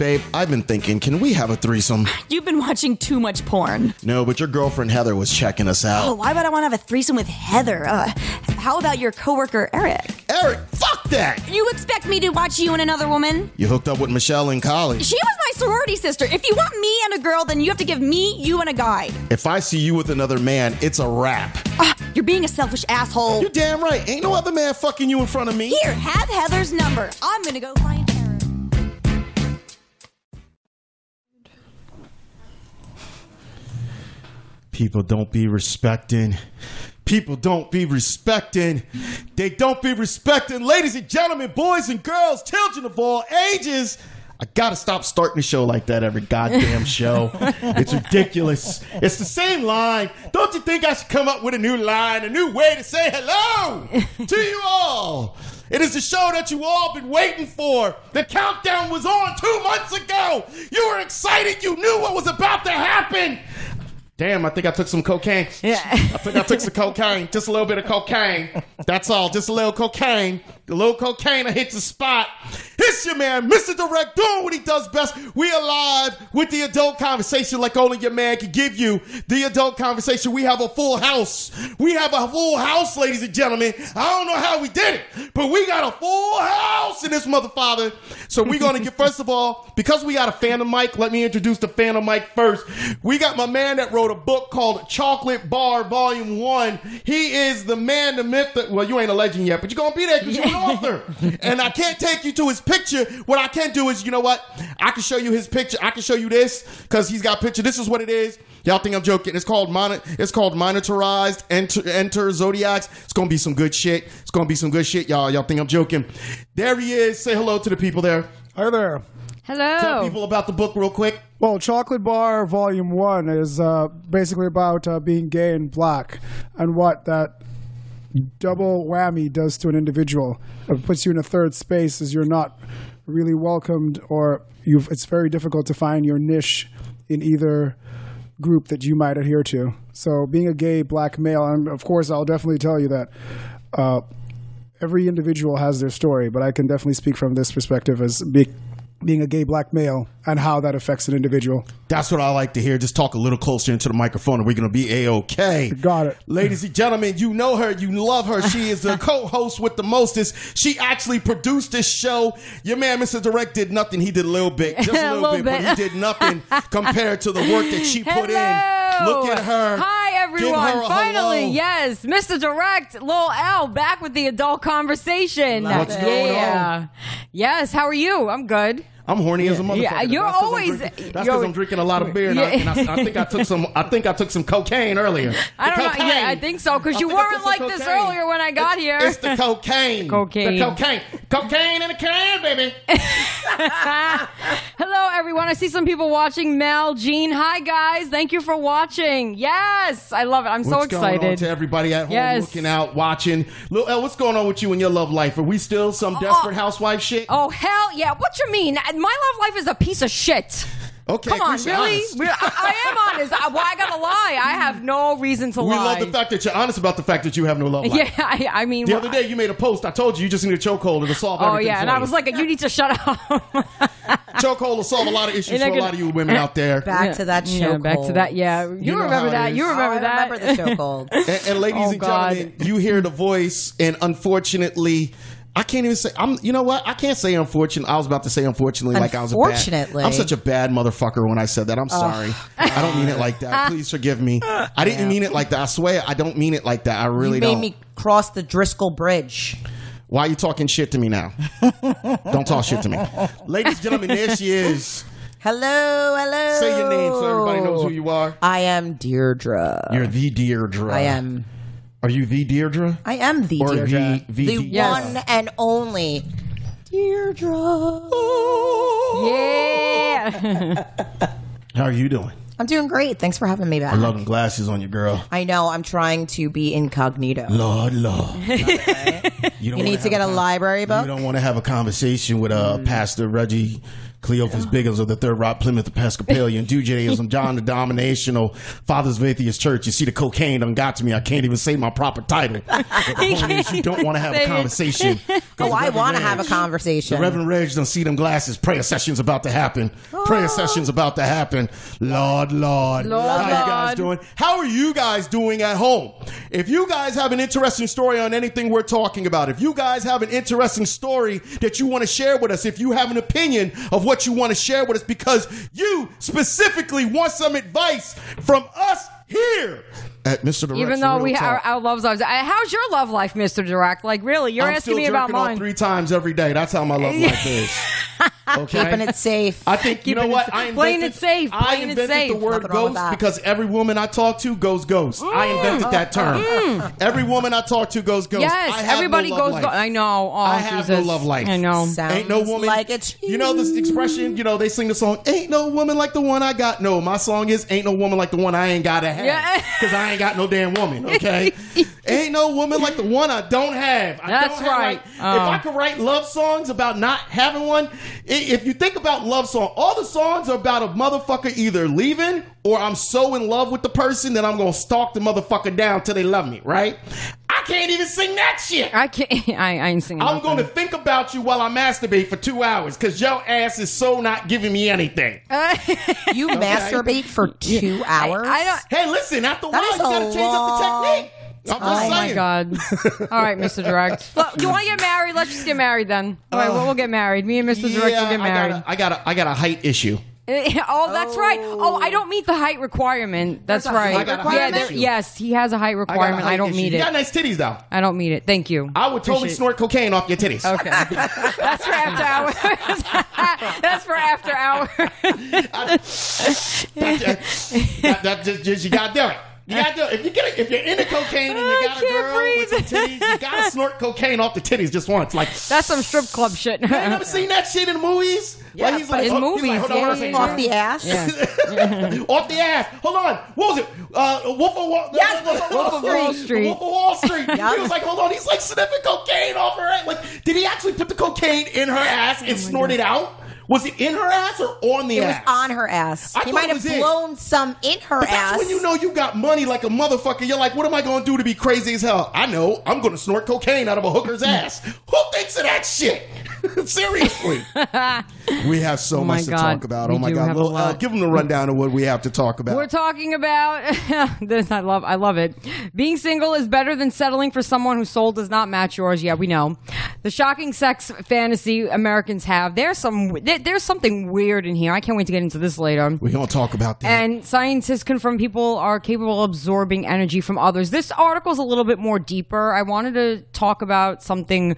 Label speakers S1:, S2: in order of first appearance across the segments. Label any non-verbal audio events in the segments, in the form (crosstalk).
S1: Babe, I've been thinking, can we have a threesome?
S2: You've been watching too much porn.
S1: No, but your girlfriend Heather was checking us out.
S2: Oh, why would I want to have a threesome with Heather? Uh, how about your coworker Eric?
S1: Eric, fuck that!
S2: You expect me to watch you and another woman?
S1: You hooked up with Michelle in college.
S2: She was my sorority sister. If you want me and a girl, then you have to give me, you, and a guy.
S1: If I see you with another man, it's a wrap.
S2: Ah, you're being a selfish asshole.
S1: You damn right. Ain't no other man fucking you in front of me.
S2: Here, have Heather's number. I'm gonna go find
S1: People don't be respecting. People don't be respecting. They don't be respecting. Ladies and gentlemen, boys and girls, children of all ages. I gotta stop starting the show like that every goddamn show. (laughs) it's ridiculous. It's the same line. Don't you think I should come up with a new line, a new way to say hello to you all? It is the show that you all been waiting for. The countdown was on two months ago. You were excited. You knew what was about to happen. Damn, I think I took some cocaine.
S3: Yeah.
S1: I think I took some cocaine. Just a little bit of cocaine. (laughs) That's all. Just a little cocaine. A little cocaine. I hit the spot. It's your man, Mr. Direct, doing what he does best. We are live with the adult conversation like only your man can give you. The adult conversation. We have a full house. We have a full house, ladies and gentlemen. I don't know how we did it, but we got a full house in this motherfather. So we're going to get, first of all, because we got a Phantom mic, let me introduce the Phantom mic first. We got my man that wrote a book called Chocolate Bar Volume 1. He is the man, the myth, that, well, you ain't a legend yet, but you're going to be there because you're an author. and I can't take you to his picture. What I can do is, you know what? I can show you his picture. I can show you this because he's got picture. This is what it is. Y'all think I'm joking? It's called mon- It's called monitorized. Enter, enter zodiacs. It's gonna be some good shit. It's gonna be some good shit, y'all. Y'all think I'm joking? There he is. Say hello to the people there.
S4: Hi there.
S3: Hello.
S1: Tell people about the book real quick.
S4: Well, Chocolate Bar Volume 1 is uh, basically about uh, being gay and black and what that double whammy does to an individual. It puts you in a third space as you're not really welcomed or you've, it's very difficult to find your niche in either group that you might adhere to. So, being a gay black male, and of course, I'll definitely tell you that uh, every individual has their story, but I can definitely speak from this perspective as be, being a gay black male and how that affects an individual.
S1: That's what I like to hear. Just talk a little closer into the microphone and we're going to be A-OK.
S4: Got it.
S1: Ladies and gentlemen, you know her. You love her. She is the (laughs) co-host with the mostest. She actually produced this show. Your man, Mr. Direct, did nothing. He did a little bit. Just a (laughs)
S3: A
S1: little,
S3: little
S1: bit, But he did nothing (laughs) compared to the work that she put in. Look at her.
S3: Hi,
S1: Give her
S3: everyone.
S1: a
S3: Finally,
S1: hello.
S3: yes. Mr. Direct, Lil L, back with the adult conversation.
S1: What's going
S3: yeah. Yes, how are you? I'm good.
S1: I'm horny as a motherfucker.
S3: Yeah, you're
S1: That's
S3: always-
S1: drinking- That's because I'm drinking a lot of beer, and, I,
S3: Yeah.
S1: and I, I think I took some. I think I took some cocaine earlier. (laughs)
S3: I don't know. Yeah, I think so
S1: because
S3: you weren't like this earlier when I got
S1: It's-
S3: here.
S1: It's the cocaine.
S3: Cocaine.
S1: The cocaine. Cocaine in a can, baby. (laughs)
S3: Hello, everyone. I see some people watching. Mel, Jean. Hi, guys. Thank you for watching. Yes, I love it. I'm so
S1: What's going on
S3: excited.
S1: to everybody at home
S3: Yes.
S1: looking out, watching? Lil El, what's going on with you and your love life? Are we still some oh, desperate housewife shit?
S3: Oh hell yeah! What you mean? My love life is a piece of shit.
S1: okay,
S3: Come on,
S1: Chris, you're
S3: really?
S1: honest.
S3: Re- I, I am honest. I, why I gotta lie? I have no reason to
S1: We
S3: lie.
S1: We love the fact that you're honest about the fact that you have no love life.
S3: yeah, I, I mean,
S1: The
S3: well,
S1: other day you made a post. I told you you just need a chokehold to solve
S3: Oh
S1: everything.
S3: yeah,
S1: for
S3: and I was like, you need to shut up. (laughs)
S1: chokehold will solve a lot of issues
S3: And
S1: for a lot of you women out there.
S5: Back to that show.
S3: yeah, back to that. Yeah, you,
S1: You know
S3: remember
S1: that.
S3: that.
S1: is.
S3: You
S5: Oh,
S3: remember
S5: I
S3: that.
S5: remember the show cold. (laughs)
S1: And, and ladies
S3: Oh,
S1: and
S3: God.
S1: gentlemen, you hear the voice, and unfortunately, I can't even say. I'm. You know what? I can't say unfortunately. I was about to say unfortunately, like I was.
S5: Unfortunately.
S1: I'm such a bad motherfucker when I said that. I'm sorry. I don't mean it like that. Please forgive me. I didn't mean it like that. I swear, I don't mean it like that. I really
S5: you made
S1: don't.
S5: Made me cross the Driscoll Bridge.
S1: Why are you talking shit to me now? (laughs) don't talk shit to me, ladies and gentlemen. There she is.
S5: Hello, hello.
S1: Say your name so everybody knows who you are.
S5: I am Deirdre.
S1: You're the Deirdre.
S5: I am.
S1: Are you the Deirdre?
S5: I am the
S1: Or
S5: Deirdre.
S1: the- the-
S3: Yes.
S5: one and only Deirdre.
S3: yeah. (laughs)
S1: How are you doing?
S5: I'm doing great. Thanks for having me back.
S1: I love them glasses on you, girl.
S5: I know. I'm trying to be incognito.
S1: Lord, Lord. (laughs) you don't
S5: You need to get a library book.
S1: You don't want to have a conversation with uh, Pastor Reggie Cleophas Biggins of the Third Rock Plymouth Episcopalian, (laughs) do Judaism, John the Denominational, Fathers of Atheist Church. You see, the cocaine done got to me. I can't even say my proper title. The point is, you don't want to have a conversation. (laughs)
S5: Oh, I want to have a
S1: The
S5: conversation.
S1: Reverend Reg don't see them glasses. Prayer session's about to happen. Prayer oh. session's about to happen. Lord, Lord.
S3: Lord,
S1: How you guys doing? How are you guys doing at home? If you guys have an interesting story on anything we're talking about, if you guys have an interesting story that you want to share with us, if you have an opinion of what you want to share with us because you specifically want some advice from us here at Mr. Direct.
S3: Even though we
S1: Talk.
S3: our, our love lives. Uh, How's your love life, Mr. Direct? Like, really? You're
S1: I'm
S3: asking me about
S1: jerking off
S3: mine.
S1: three times every day. That's how my love (laughs) life is. Okay?
S5: Keeping it safe.
S1: I think you know
S3: Keeping
S1: what
S3: it-
S1: I invented.
S3: playing it safe,
S1: I
S3: playing it
S1: invented
S3: safe.
S1: the word
S5: Nothing wrong with
S1: ghost
S5: that.
S1: because every woman I talk to goes ghost. I invented that term. Every woman I talk to goes ghost.
S3: Mm. Yes,
S1: I have
S3: everybody
S1: no love
S3: goes.
S1: life.
S3: Go- I know. Oh,
S1: I have
S3: Jesus.
S1: no love life.
S3: I know.
S5: Sounds
S1: Ain't no woman
S5: like it's
S1: You know this expression. You know they sing the song. Ain't no woman like the one I got. No, my song is Ain't no woman like the one I ain't gotta have.
S3: Yeah.
S1: Because I ain't got no damn woman. Okay. (laughs) ain't no woman like the one I don't have. I
S3: That's
S1: don't have,
S3: right.
S1: like-. If I um, could write love songs about not having one, if you think about love song, all the songs are about a motherfucker either leaving or I'm so in love with the person that I'm gonna stalk the motherfucker down till they love me. Right? I can't even sing that shit.
S3: I can't. (laughs) I, I ain't singing.
S1: I'm going to think about you while I masturbate for two hours because your ass is so not giving me anything. (laughs)
S5: You masturbate for (laughs) two hours.
S3: I don't.
S1: Hey, listen, after a
S5: That
S1: while,
S5: is
S1: you got to
S5: a
S1: change up the technique. I'm just
S3: Oh
S1: saying.
S3: my god! All right, Mr. Direct. Well, you want to get married? Let's just get married then. All right, we'll, we'll get married. Me and Mr. Direct will
S1: Uh, Yeah,
S3: get
S1: I
S3: married.
S1: got, a, I, got a, I got a height issue. (laughs)
S3: oh, that's right. Oh, I don't oh. meet the height requirement. That's
S5: a
S3: right.
S5: height
S1: I got
S3: yeah, there- yes, he has a height
S1: I got a
S3: requirement. I, don't meet
S1: You
S3: it.
S1: got nice titties, though.
S3: I don't meet it. Thank you.
S1: I would totally
S3: Appreciate-
S1: snort cocaine off your titties.
S3: Okay, (laughs) that's for after hours. (laughs) that's for after hours.
S1: that, that just, just you gotta do it. You gotta. If you get it, if you're into cocaine and you got a
S3: can't
S1: girl with some
S3: breathe.
S1: titties, you gotta (laughs) snort cocaine off the titties just once. Like
S3: That's some strip club shit.
S1: you never seen that shit in the movies?
S5: Yeah,
S1: he's
S5: but
S3: in
S1: oh,
S3: movies,
S1: hold on,
S3: yeah,
S1: hold on
S3: yeah,
S5: off the ass.
S3: Yeah. (laughs)
S1: off the ass. Hold on. What was it? Uh, Wolf of Wall.
S5: Yes, (laughs)
S1: Wolf of
S3: Wolf of Wall Street.
S1: Wolf of Wall Street.
S5: Yeah.
S1: He was like, hold on. He's like sniffing cocaine off her ass. Like, did he actually put the cocaine in her ass and snort it out? Was it in her ass or on the
S5: It was
S1: ass?
S5: on her ass.
S1: I
S5: he might have
S1: was in.
S5: blown some in her
S1: But
S5: ass.
S1: that's when you know you got money like a motherfucker. You're like, what am I going to do to be crazy as hell? I know. I'm going to snort cocaine out of a hooker's (laughs) ass. Who thinks of that shit? (laughs) Seriously. (laughs) we have so
S3: Oh
S1: much to
S3: God.
S1: talk about.
S3: We
S1: oh my God.
S3: a
S1: uh, give them the rundown of what we have to talk about.
S3: We're talking about (laughs) this. I love. I love it. Being single is better than settling for someone whose soul does not match yours. Yeah, we know. The shocking sex fantasy Americans have. There's some. There, there's something weird in here. I can't wait to get into this later.
S1: We're to talk about that.
S3: And scientists confirm people are capable of absorbing energy from others. This article is a little bit more deeper. I wanted to talk about something,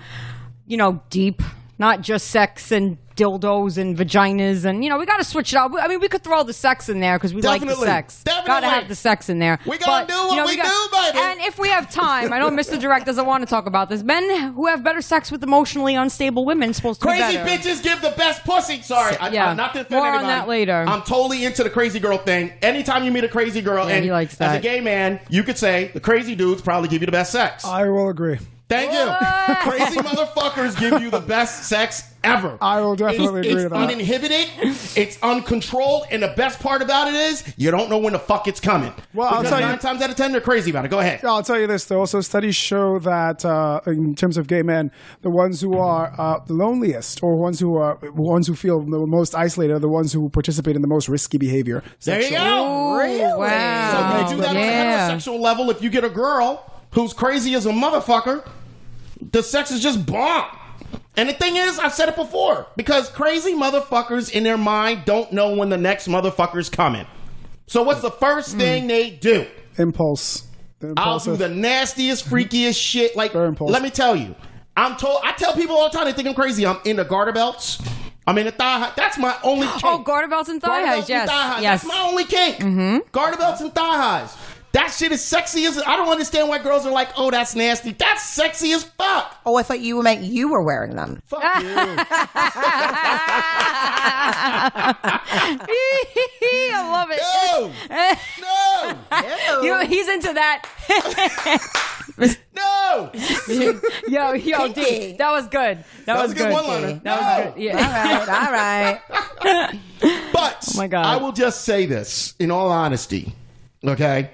S3: you know, deep, not just sex and dildos and vaginas and you know we got to switch it up. I mean, we could throw all the sex in there because we like the sex.
S1: Definitely.
S3: Got to have the sex in there.
S1: We gotta do what we do, baby.
S3: And if we have time, I know Mr. Direct doesn't want to talk about this. Men who have better sex with emotionally unstable women supposed to
S1: Crazy
S3: be better.
S1: Crazy bitches give the best pussy. Sorry, I,
S3: Yeah.
S1: I'm not to offend
S3: More on that later.
S1: I'm totally into the crazy girl thing. Anytime you meet a crazy girl,
S3: Yeah,
S1: and
S3: he likes
S1: as a gay man, you could say the crazy dudes probably give you the best sex.
S4: I will agree.
S1: Thank you. (laughs) crazy motherfuckers give you the best sex ever.
S4: I will definitely
S1: it's,
S4: agree
S1: it's
S4: to that.
S1: uninhibited. It's uncontrolled, and the best part about it is you don't know when the fuck it's coming.
S4: Well, I'll
S1: Because
S4: tell you-
S1: nine times out of ten they're crazy about it. Go ahead.
S4: I'll tell you this, though. Also, studies show that uh, in terms of gay men, the ones who are uh, the loneliest or ones who are ones who feel the most isolated are the ones who participate in the most risky behavior.
S1: There you go.
S3: Ooh, Wow.
S1: So you do that on a
S3: yeah.
S1: heterosexual level. If you get a girl who's crazy as a motherfucker, the sex is just bomb. And the thing is, I've said it before, because crazy motherfuckers in their mind don't know when the next motherfucker's coming. So what's the first thing they do?
S4: Impulse. The
S1: I'll do the nastiest, freakiest shit. Like, let me tell you, I'm told. I tell people all the time they think I'm crazy. I'm in the garter belts. I'm into thigh high. That's my only. (gasps) Kink.
S3: Oh, garter belts and thigh
S1: Garter
S3: highs.
S1: belts
S3: Yes,
S1: and thigh highs.
S3: yes.
S1: That's my only kink. Mm-hmm. Garter belts and thigh highs. That shit is sexy as. I don't understand why girls are like, oh, that's nasty. That's sexy as fuck.
S5: oh, I thought you meant you were wearing them.
S1: Fuck you. (laughs)
S3: I love it.
S1: No. (laughs) No.
S3: You- he's into that.
S1: No. (laughs)
S3: yo, yo,
S5: Kinky.
S3: dude, that was good. That,
S1: That was
S3: was,
S1: a good
S3: good.
S1: one-liner.
S3: That was
S1: No.
S3: good. Yeah.
S5: All right, all right.
S1: But
S3: Oh my God.
S1: I will just say this in all honesty, okay?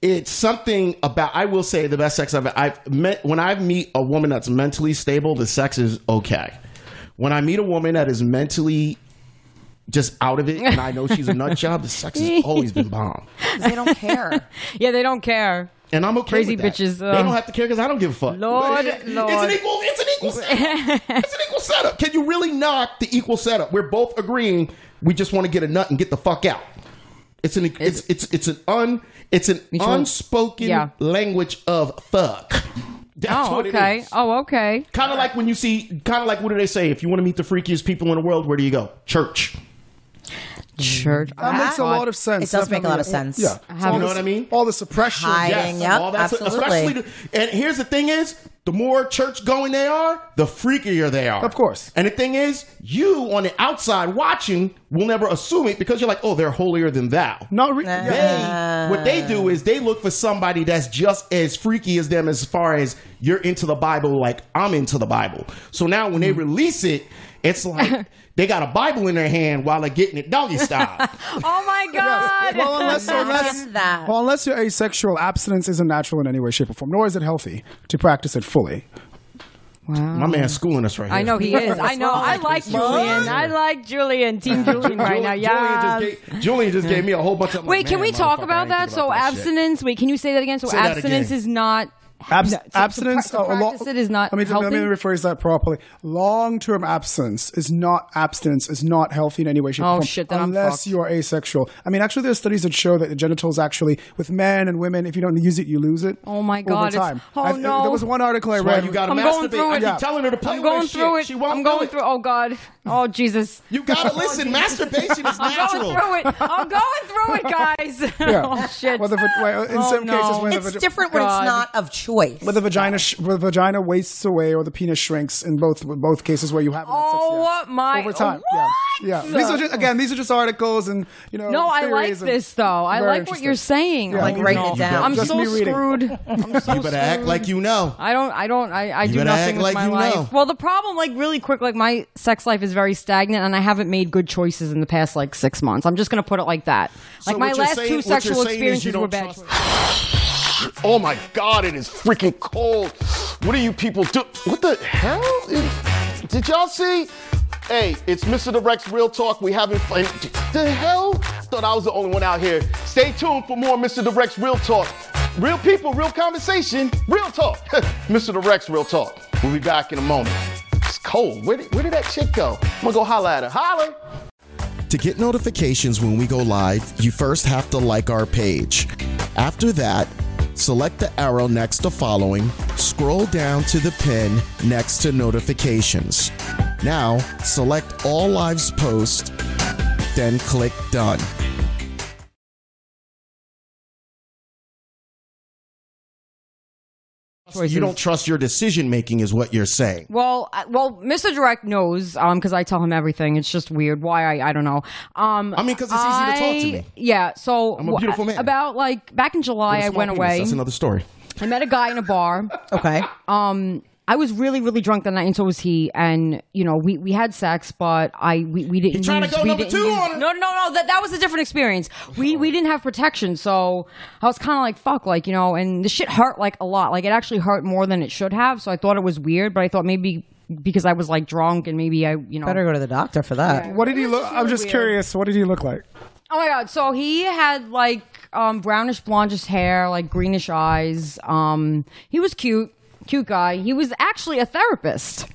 S1: It's something about I will say the best sex I've I've met when I meet a woman that's mentally stable, the sex is okay. When I meet a woman that is mentally just out of it and I know she's a nut job, the sex has always been bomb. (laughs)
S5: They don't care.
S3: Yeah, they don't care.
S1: And I'm okay
S3: Crazy
S1: with that.
S3: bitches,
S1: they
S3: uh,
S1: don't have to care because I don't give a fuck.
S3: Lord,
S1: It- It's
S3: Lord.
S1: an equal. It's an equal setup. (laughs) it's an equal setup. Can you really knock the equal setup? We're both agreeing we just want to get a nut and get the fuck out. It's an it's it's it's an un it's an unspoken
S3: Yeah.
S1: language of fuck. (laughs) That's
S3: Oh,
S1: what
S3: okay.
S1: it is.
S3: Oh, okay.
S1: Kind of like when you see, kind of like what do they say? If you want to meet the freakiest people in the world, where do you go? Church.
S3: Church.
S4: That makes a lot of sense.
S5: It does make a lot of sense.
S4: Yeah.
S3: haven't-
S1: You know what I mean?
S4: All the suppression.
S5: Hiding.
S1: Yes,
S5: Yep,
S1: all that's-
S5: absolutely.
S1: Especially, the, and here's the thing: is the more church going they are, the freakier they are.
S4: Of course.
S1: And the thing is, you on the outside watching will never assume it because you're like, oh, they're holier than thou.
S4: Not re-
S5: Nah.
S4: yeah.
S1: They, what they do is they look for somebody that's just as freaky as them as far as you're into the Bible, like I'm into the Bible. So now when they
S5: Mm-hmm.
S1: release it, it's like (laughs) they got a Bible in their hand while they're getting it doggy (laughs) style.
S3: Oh my (laughs) god.
S4: Well, unless, unless,
S5: that.
S4: well, unless you're asexual, abstinence isn't natural in any way, shape, or form, nor is it healthy to practice it fully. Wow.
S1: My man's schooling us right here.
S3: I know he is. I know. I like Julien. I like Julien. Team Julien right now.
S1: Julien,
S3: Yeah.
S1: just gave, Julien just gave me a whole bunch of.
S3: Wait,
S1: like,
S3: can we talk about that?
S1: thinking
S3: So
S1: about that shit.
S3: abstinence. Wait, can you say that again? So
S1: Say
S3: abstinence
S1: again.
S3: is not.
S4: Abs-
S3: no, to- to
S4: abstinence,
S3: pra- to
S4: uh, lo-
S3: it is not
S4: Let me, let me rephrase that properly. Long-term abstinence is not abstinence is not healthy in any way, shape,
S3: Oh,
S4: or form,
S3: shit, then I'm
S4: unless you are asexual. I mean, actually, there's studies that show that the genitals actually, with men and women, if you don't use it, you lose it.
S3: Oh, my God,
S4: Over
S3: it's-
S4: time.
S3: oh,
S4: I-
S3: no.
S4: There was one article I
S1: That's why
S4: read.
S1: you got to
S3: I'm
S1: masturbate.
S3: going through
S1: I
S3: it.
S1: keep telling her to play
S3: I'm
S1: with
S3: going
S1: that
S3: through
S1: shit.
S3: it.
S1: She won't
S3: I'm
S1: do
S3: going
S1: it.
S3: through. Oh God. Oh Jesus.
S1: You gotta listen. (laughs) Masturbation is (laughs) natural.
S3: I'm
S1: natural.
S3: going through it. I'm going through it, guys. (laughs)
S4: Yeah.
S3: oh shit.
S4: Well, the, well, in
S3: Oh,
S4: some
S3: no.
S4: cases, when
S5: It's different when it's not of choice.
S4: When the vagina sh- the vagina wastes away or the penis shrinks in both both cases where you haven't had sex
S3: Oh my.
S4: over time.
S3: What?
S4: Yeah, yeah. These are just, again, these are just articles and you know.
S3: No, I like this though. I like what you're
S4: interesting.
S3: saying.
S4: Yeah,
S3: like
S4: you
S5: writing
S3: no.
S5: it down.
S3: I'm
S4: Just
S3: so
S4: me
S3: screwed. (laughs) I'm so
S1: You better act
S3: screwed.
S1: like you know.
S3: I don't. I don't. I, I do nothing
S1: act
S3: with
S1: like
S3: my
S1: you
S3: life.
S1: know.
S3: Well, the problem, like, really quick, like my sex life is very stagnant, and I haven't made good choices in the past like six months. I'm just gonna put it like that. Like
S1: So
S3: my last
S1: saying-
S3: two sexual
S1: saying is you
S3: experiences were bad.
S6: Oh my God, it is freaking cold. What are you people do? What the hell? It- did y'all see? Hey, it's Mr. Direct's Real Talk. We fun. The hell? Thought I was the only one out here. Stay tuned for more Mr. Direct's Real Talk. Real people, real conversation, real talk. (laughs) Mr. Direct's Real Talk. We'll be back in a moment. It's cold. Where did, where did that chick go? I'm gonna go holla at her. Holla!
S1: To get notifications when we go live, you first have to like our page. After that, select the arrow next to following, scroll down to the pin next to notifications. Now, select all lives post, then click done. You don't trust your decision making, is what you're saying.
S3: Well, I- well, Mr. Direct knows um because I tell him everything. It's just weird. Why I I don't know. Um,
S1: I mean, because it's easy to talk to me.
S3: Yeah. So
S1: I'm a beautiful man.
S3: About like back in July, I went
S1: penis,
S3: away.
S1: That's another story.
S3: I met a guy in a bar.
S5: okay.
S3: um I was really, really drunk that night, and so was he. And you know, we, we had sex, but I we, we didn't.
S1: trying to go number two
S3: use-
S1: on her.
S3: No, no, no. That that was a different experience. We we didn't have protection, so I was kind of like fuck, like you know. And the shit hurt like a lot. Like it actually hurt more than it should have. So I thought it was weird, but I thought maybe because I was like drunk, and maybe I you know
S5: better go to the doctor for that.
S4: What did he look? I'm just
S3: weird.
S4: curious. What did he look like?
S3: Oh my god! So he had like um, brownish blondish hair, like greenish eyes. Um, he was cute, cute guy. He was actually a therapist.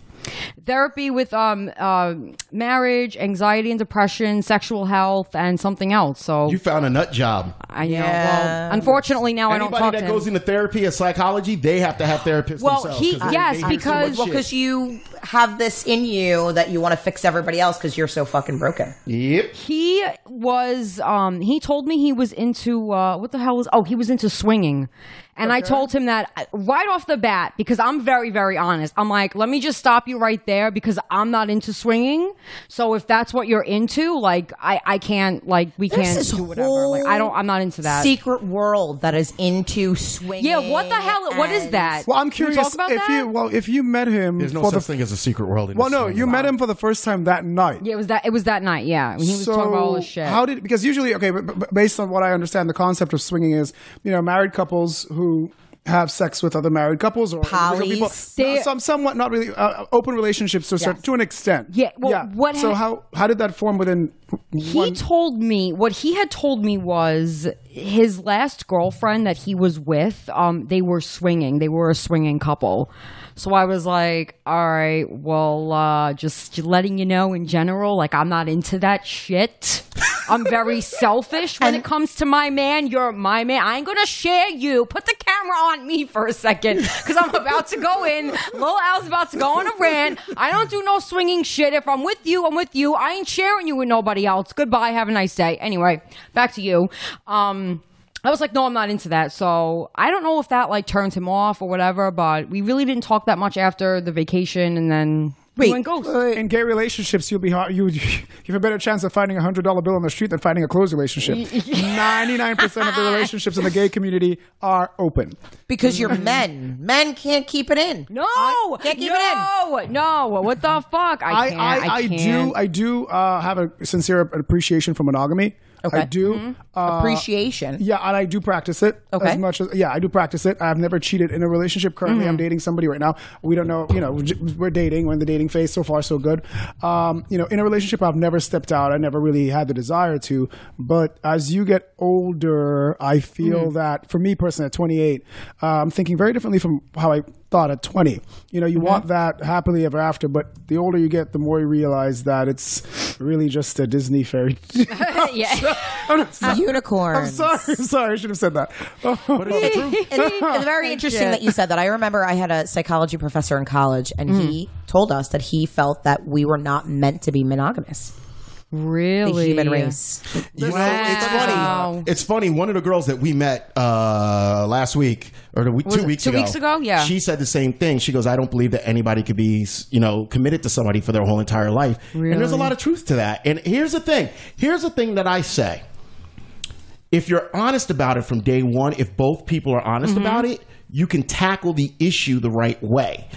S3: Therapy with um, uh, marriage, anxiety and depression, sexual health, and something else. So
S1: You found a nut job.
S3: I know.
S5: Yeah.
S3: Well, unfortunately, now I don't
S1: Anybody
S3: talk
S1: that
S3: to
S1: goes into therapy or psychology, they have to have therapists
S3: Well,
S1: themselves.
S3: he-
S1: they-
S3: yes,
S1: they hear so much
S3: because-
S5: Well,
S1: shit.
S5: because you have this in you that you want to fix everybody else because you're so fucking broken.
S1: Yep.
S3: he was um he told me he was into uh what the hell was oh he was into swinging and i told him that uh, right off the bat because i'm very very honest i'm like let me just stop you right there because i'm not into swinging so if that's what you're into like i i can't like we
S5: There's
S3: can't do whatever like i don't i'm not into that
S5: Secret world that is into swinging.
S3: yeah what the hell what is that
S4: Well, I'm
S3: Can we
S4: curious
S3: talk about
S4: if
S3: that?
S4: you well if you met him
S1: There's no
S4: for
S1: such
S4: the
S1: thing as a secret world. In
S4: Well, no, you met him for the first time that night.
S3: Yeah, it was that. It was that night. Yeah, when he was
S4: so
S3: talking about all this shit.
S4: how did because usually okay, but, but based on what I understand, the concept of swinging is you know married couples who have sex with other married couples or individual people.
S3: They-
S4: some somewhat not really uh, open relationships to a certain,
S5: Yes.
S4: to an extent.
S3: Yeah, well, what
S4: so
S3: ha-
S4: how how did that form within?
S3: he
S4: one,
S3: told me what he had told me was his last girlfriend that he was with um they were swinging they were a swinging couple so i was like all right well uh just letting you know in general like i'm not into that shit i'm very (laughs) selfish when it comes to my man you're my man i ain't gonna share you put the camera on me for a second because i'm about to go in. Lil al's about to go on a rant. I don't do no swinging shit. If i'm with you i'm with you. I ain't sharing you with nobody else. Goodbye. Have a nice day. Anyway back to you. Um I was like, no, I'm not into that. So I don't know if that like turned him off or whatever, but we really didn't talk that much after the vacation and then we
S5: Wait,
S3: went ghost.
S4: in gay relationships, you'll be hard, you (laughs) you have a better chance of finding a hundred dollar bill on the street than finding a closed relationship. (laughs) Ninety nine percent of the relationships in the gay community are open.
S5: because you're men. Men can't keep it in.
S3: No,
S5: can't keep
S3: no, no. What the fuck? I
S4: I,
S3: can't.
S4: I,
S3: I,
S4: I,
S3: can't.
S4: do I do uh, have a sincere appreciation for monogamy.
S5: Okay.
S4: I do.
S3: Mm-hmm.
S4: Uh,
S5: Appreciation.
S4: yeah, and I do practice it
S5: Okay.
S4: as much as yeah, I do practice it. I've never cheated in a relationship. Currently,
S3: Mm-hmm.
S4: I'm dating somebody right now. We don't know, you know, we're dating. We're in the dating phase. So far, so good. Um, you know, in a relationship, I've never stepped out. I never really had the desire to. But as you get older, I feel
S3: Mm-hmm.
S4: that for me personally, at 28, uh, I'm thinking very differently from how I thought at 20. You know, you
S3: Mm-hmm.
S4: want that happily ever after, but the older you get, the more you realize that it's really just a Disney fairy. (laughs)
S3: yeah. (laughs)
S5: Unicorn.
S4: I'm sorry. I'm sorry. I should have said that. (laughs)
S5: it's, it's very interesting that you said that. I remember I had a psychology professor in college, and he told us that he felt that we were not meant to be monogamous. The
S3: Really?
S5: human race.
S1: You know,
S3: Wow.
S1: it's funny. It's funny. One of the girls that we met uh, last week or the week, two weeks
S3: two
S1: ago,
S3: weeks ago? Yeah.
S1: she said the same thing. She goes, "I don't believe that anybody could be, you know, committed to somebody for their whole entire life." And there's a lot of truth to that. And here's the thing. Here's the thing that I say. If you're honest about it from day one, if both people are honest
S3: Mm-hmm.
S1: about it, you can tackle the issue the right way.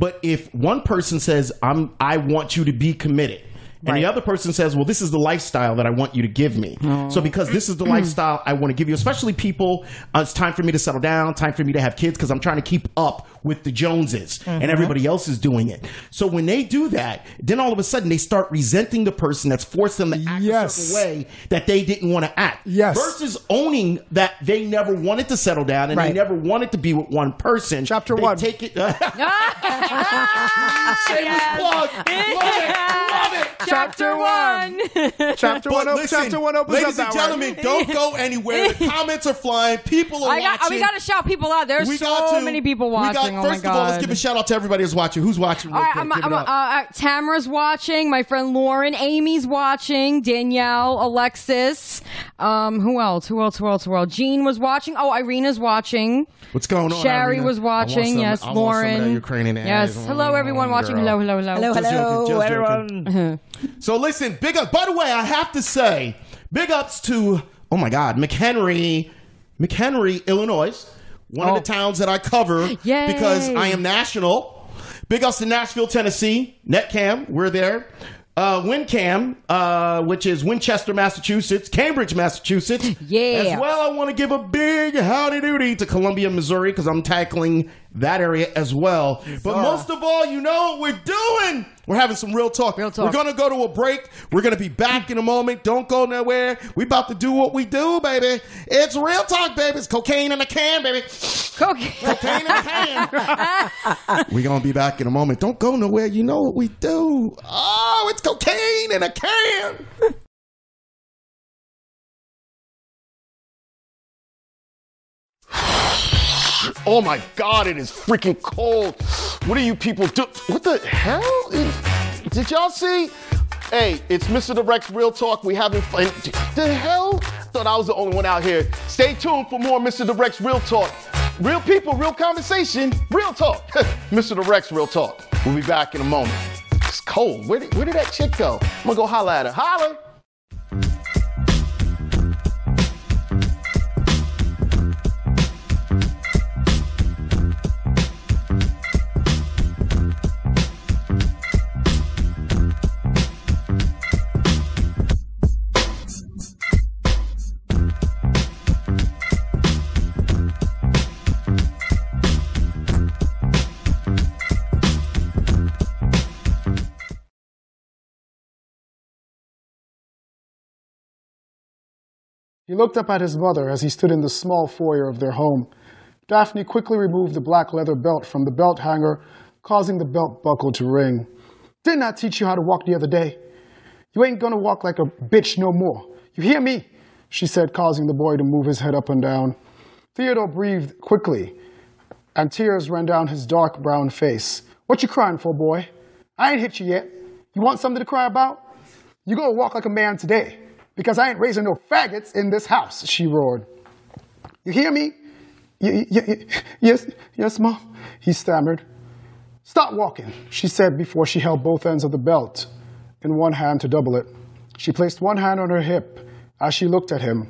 S1: But if one person says, "I'm, I want you to be committed," and the other person says, "Well, this is the lifestyle that I want you to give me." So because this is the lifestyle I want to give you, especially people, uh, it's time for me to settle down, time for me to have kids because I'm trying to keep up with the Joneses and mm-hmm. everybody else is doing it. So when they do that, then all of a sudden they start resenting the person that's forced them to act a
S4: Yes.
S1: certain way that they didn't want to act.
S4: Yes.
S1: Versus owning that they never wanted to settle down and they never wanted to be with one person.
S4: Chapter
S1: They
S4: one.
S1: Take it. (laughs) (laughs) Shameless plug. Love it. Love it.
S3: Chapter one.
S4: chapter one.
S1: Listen,
S4: chapter one opens
S1: ladies
S4: up
S1: and
S4: that way.
S1: gentlemen, don't go anywhere. The comments are flying. People are
S3: I got,
S1: watching.
S3: we got to shout people out. There's
S1: We
S3: so
S1: to.
S3: many people
S1: We
S3: watching.
S1: got-
S3: oh my
S1: first
S3: god!
S1: of all, let's give a shout out to everybody who's watching. Who's watching? Real
S3: All right,
S1: quick?
S3: I'm, I'm, uh, uh, Tamara's watching. My friend Lauren, Amy's watching. Danielle, Alexis. Um, who else? Who else? Who else? Who else? Jean was watching. Oh, Irina's watching.
S1: What's going on?
S3: Sherry
S1: Irina?
S3: was
S1: I want
S3: watching.
S1: some-
S3: yes,
S1: I want some of
S3: Lauren.
S1: that Ukrainian
S3: yes.
S1: ass.
S3: Hello, everyone watching.
S1: girl.
S3: Hello, hello, hello.
S5: Hello,
S1: Just
S5: hello,
S1: joking, just
S5: everyone.
S1: joking. (laughs) So listen, big up. By the way, I have to say, big ups to oh my God, McHenry, McHenry, Illinois, one
S3: Oh.
S1: of the towns that I cover
S3: Yay.
S1: because I am national. Big ups to Nashville, Tennessee, NetCam, we're there. Uh, WinCam, uh, which is Winchester, Massachusetts, Cambridge, Massachusetts.
S3: Yeah.
S1: As well, I want to give a big howdy doody to Columbia, Missouri, because I'm tackling that area as well. But most of all, you know what we're doing? We're having some real talk.
S3: Real talk.
S1: We're going to go to a break. We're going to be back in a moment. Don't go nowhere. We about to do what we do, baby. It's real talk, baby. It's cocaine in a can, baby.
S3: Cocaine.
S1: Cocaine in a can. We're going to be back in a moment. Don't go nowhere. You know what we do. Oh, it's cocaine in a can. (laughs)
S6: Oh my God, it is freaking cold. What are you people do? What the hell? Did y'all see? Hey, it's Mr. Direct's Real Talk. We having fun. The hell? Thought I was the only one out here. Stay tuned for more Mr. Direct's Real Talk. Real people, real conversation, real talk. (laughs) Mr. Direct's Real Talk. We'll be back in a moment. It's cold. Where did, where did that chick go? I'm gonna go holla at her. Holla!
S4: He looked up at his mother as he stood in the small foyer of their home. Daphne quickly removed the black leather belt from the belt hanger, causing the belt buckle to ring. Didn't I teach you how to walk the other day? You ain't gonna walk like a bitch no more. You hear me? She said, causing the boy to move his head up and down. Theodore breathed quickly, and tears ran down his dark brown face. What you crying for, boy? I ain't hit you yet. You want something to cry about? You gonna walk like a man today, because I ain't raising no faggots in this house, she roared. You hear me? Y- y- y- yes, yes, Mom, he stammered. Stop walking, she said before she held both ends of the belt in one hand to double it. She placed one hand on her hip as she looked at him.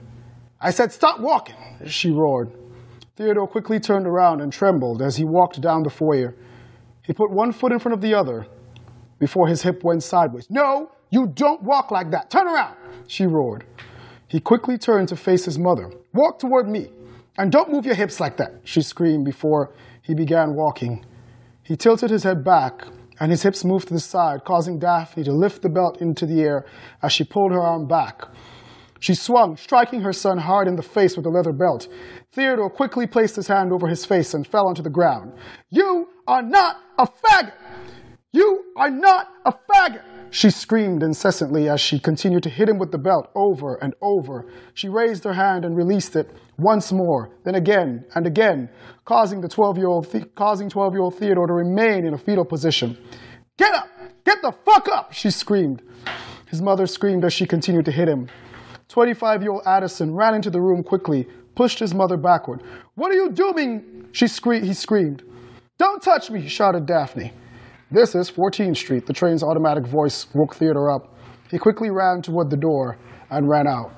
S4: I said, Stop walking, she roared. Theodore quickly turned around and trembled as he walked down the foyer. He put one foot in front of the other before his hip went sideways. No, you don't walk like that. Turn around, she roared. He quickly turned to face his mother. Walk toward me, and don't move your hips like that, she screamed before he began walking. He tilted his head back, and his hips moved to the side, causing Daphne to lift the belt into the air as she pulled her arm back. She swung, striking her son hard in the face with the leather belt. Theodore quickly placed his hand over his face and fell onto the ground. You are not a faggot! You are not a faggot! She screamed incessantly as she continued to hit him with the belt over and over. She raised her hand and released it once more, then again and again, causing the 12-year-old the- causing 12-year-old Theodore to remain in a fetal position. Get up! Get the fuck up! She screamed. His mother screamed as she continued to hit him. 25-year-old Addison ran into the room quickly, pushed his mother backward. What are you doing? She scre- he screamed. Don't touch me, shouted Daphne. This is 14th Street. The train's automatic voice woke Theodore up. He quickly ran toward the door and ran out.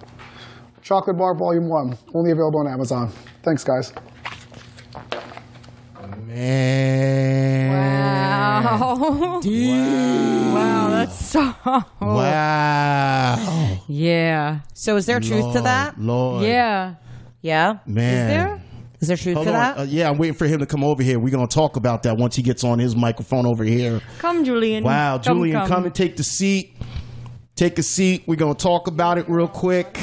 S4: Chocolate Bar Volume 1, only available on Amazon. Thanks, guys.
S1: Man.
S3: Wow. Wow, that's so.
S1: Wow.
S3: Yeah.
S5: So is there truth to that?
S1: Lord.
S3: Yeah.
S5: Yeah.
S1: Man.
S3: Is there?
S5: Is there truth
S1: Hold
S5: to
S1: on.
S5: that?
S1: Uh, yeah, I'm waiting for him to come over here. We're going to talk about that once he gets on his microphone over here.
S3: Come, Julien.
S1: Wow,
S3: Come,
S1: Julien, come. and take the seat. Take a seat. We're going to talk about it real quick.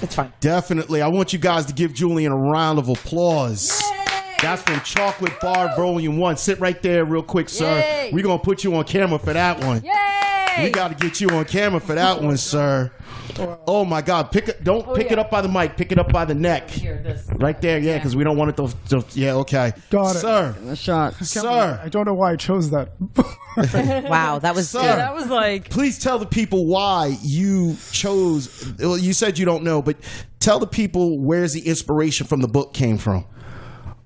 S5: it's fine.
S1: Definitely. I want you guys to give Julien a round of applause. That's from Chocolate Bar Volume 1. Sit right there real quick, sir.
S3: Yay.
S1: We're going to put you on camera for that one.
S3: Yay!
S1: We got to get you on camera for that one, sir. Oh my God! Pick it. Don't oh, pick it
S3: yeah.
S1: up by the mic. Pick it up by the neck.
S3: Here, this.
S1: Right there, yeah, because we don't want it to, to. Yeah, okay.
S4: Got it.
S1: sir.
S3: A shot.
S1: Sir,
S4: I don't know why I chose that. (laughs)
S5: Wow, that was
S1: Sir.
S3: Yeah, that was like.
S1: please tell the people why you chose. Well, you said you don't know, but tell the people where's the inspiration from the book came from.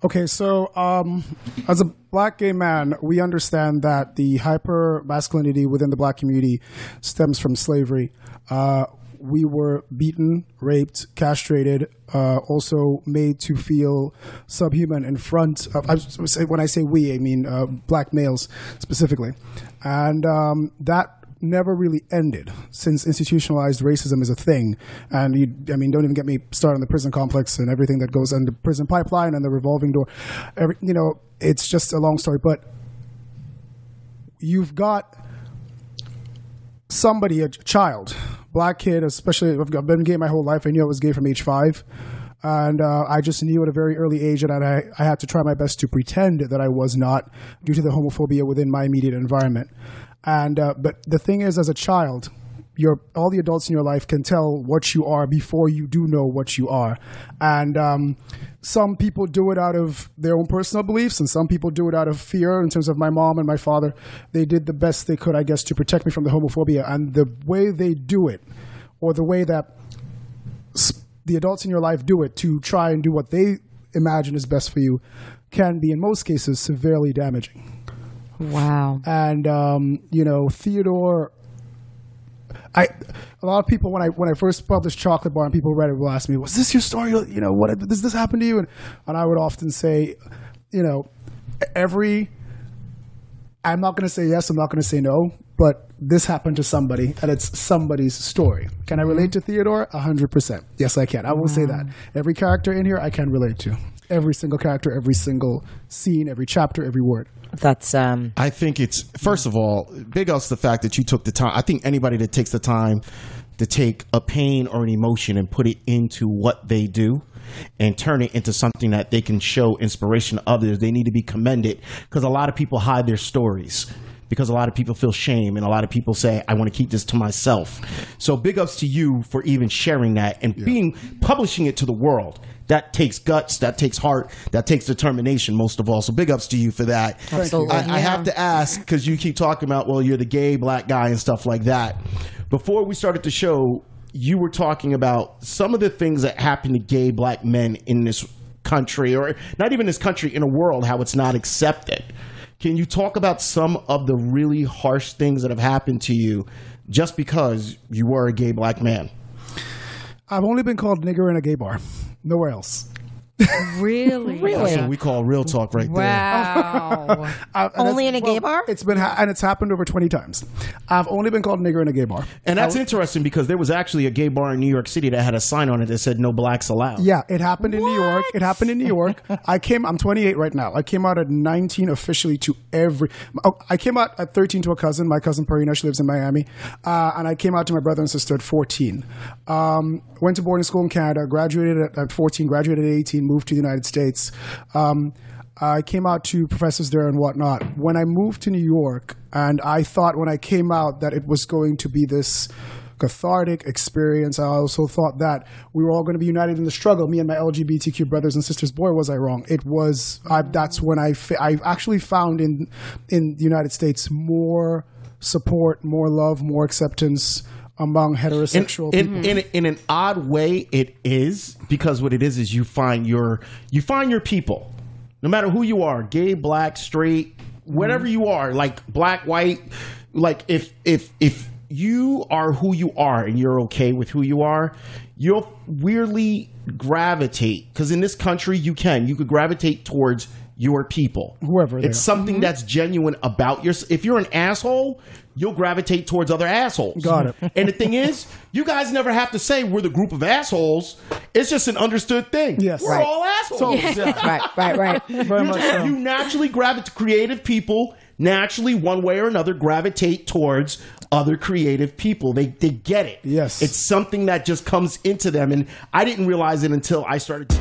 S4: Okay, so um, as a black gay man, we understand that the hyper masculinity within the black community stems from slavery. Uh, we were beaten, raped, castrated, uh, also made to feel subhuman in front of. I when I say we, I mean uh, black males specifically, and um, that never really ended since institutionalized racism is a thing. And you, I mean, don't even get me started on the prison complex and everything that goes on the prison pipeline and the revolving door. Every, you know, it's just a long story. But you've got somebody, a child, black kid, especially, I've been gay my whole life. I knew I was gay from age five. And uh, I just knew at a very early age that I, I had to try my best to pretend that I was not due to the homophobia within my immediate environment. And uh, but the thing is, as a child, your all the adults in your life can tell what you are before you do know what you are. And um, some people do it out of their own personal beliefs, and some people do it out of fear. In terms of my mom and my father, they did the best they could, I guess, to protect me from the homophobia. And the way they do it, or the way that the adults in your life do it to try and do what they imagine is best for you, can be in most cases severely damaging
S3: Wow.
S4: and um, you know Theodore. I a lot of people when I when I first published Chocolate Bar and people read it will ask me, "Was this your story? You know, what does this happen to you?" And and I would often say, you know, every. I'm not going to say yes. I'm not going to say no. But this happened to somebody, and it's somebody's story. Can I relate to Theodore? hundred percent. Yes, I can. I will say that every character in here I can relate to. every single character, every single scene, every chapter, every word.
S5: That's um.
S1: I think it's first of all, big ups the fact that you took the time. I think anybody that takes the time to take a pain or an emotion and put it into what they do and turn it into something that they can show inspiration to others, they need to be commended because a lot of people hide their stories. Because a lot of people feel shame and a lot of people say, I want to keep this to myself. So big ups to you for even sharing that and being publishing it to the world. That takes guts, that takes heart, that takes determination most of all. So big ups to you for that.
S5: Absolutely.
S1: I, I have to ask because you keep talking about well you're the gay black guy and stuff like that before we started the show you were talking about some of the things that happen to gay black men in this country or not even this country in a world how it's not accepted can you talk about some of the really harsh things that have happened to you just because you were a gay black man
S4: I've only been called nigger in a gay bar, nowhere else.
S3: Really?
S1: that's what we call real talk right there.
S3: Wow. (laughs)
S4: Uh,
S5: Only in a gay bar?
S4: It's been ha- and it's happened over twenty times. I've only been called nigger in a gay bar.
S1: and that's interesting because there was actually a gay bar in new york city that had a sign on it that said no blacks allowed
S4: Yeah, it happened in New York. It happened in New York. I came. I'm 28 right now. I came out at 19 officially to every. oh, I came out at 13 to a cousin. My cousin Parina. She lives in Miami, uh, and I came out to my brother and sister at 14. Um, went to boarding school in Canada. Graduated at, at 14. Graduated at 18. Moved to the United States. Um, I came out to professors there and whatnot. When I moved to New York, and I thought when I came out that it was going to be this cathartic experience. I also thought that we were all going to be united in the struggle. Me and my LGBTQ brothers and sisters. Boy, was I wrong! It was. I, that's when I fa- I actually found in in the United States more support, more love, more acceptance among heterosexual
S1: in,
S4: people.
S1: in, in, in an odd way it is because what it is is you find your you find your people. No matter who you are gay black straight whatever mm-hmm. you are like black white like if if if you are who you are and you're okay with who you are you'll weirdly gravitate because in this country you can. You could gravitate towards your people
S4: Whoever they
S1: it's
S4: are.
S1: something mm-hmm. that's genuine about your if you're an asshole you'll gravitate towards other assholes
S4: Got it.
S1: and the thing is, you guys never have to say we're the group of assholes. It's just an understood thing.
S4: Yes.
S1: we're
S4: Right.
S1: all assholes. (laughs)
S5: right, right, right.
S4: Very
S1: You,
S4: much
S1: just-
S4: so.
S1: you naturally gravitate. Creative people naturally, one way or another, gravitate towards other creative people. They they get it.
S4: Yes.
S1: it's something that just comes into them, and I didn't realize it until I started.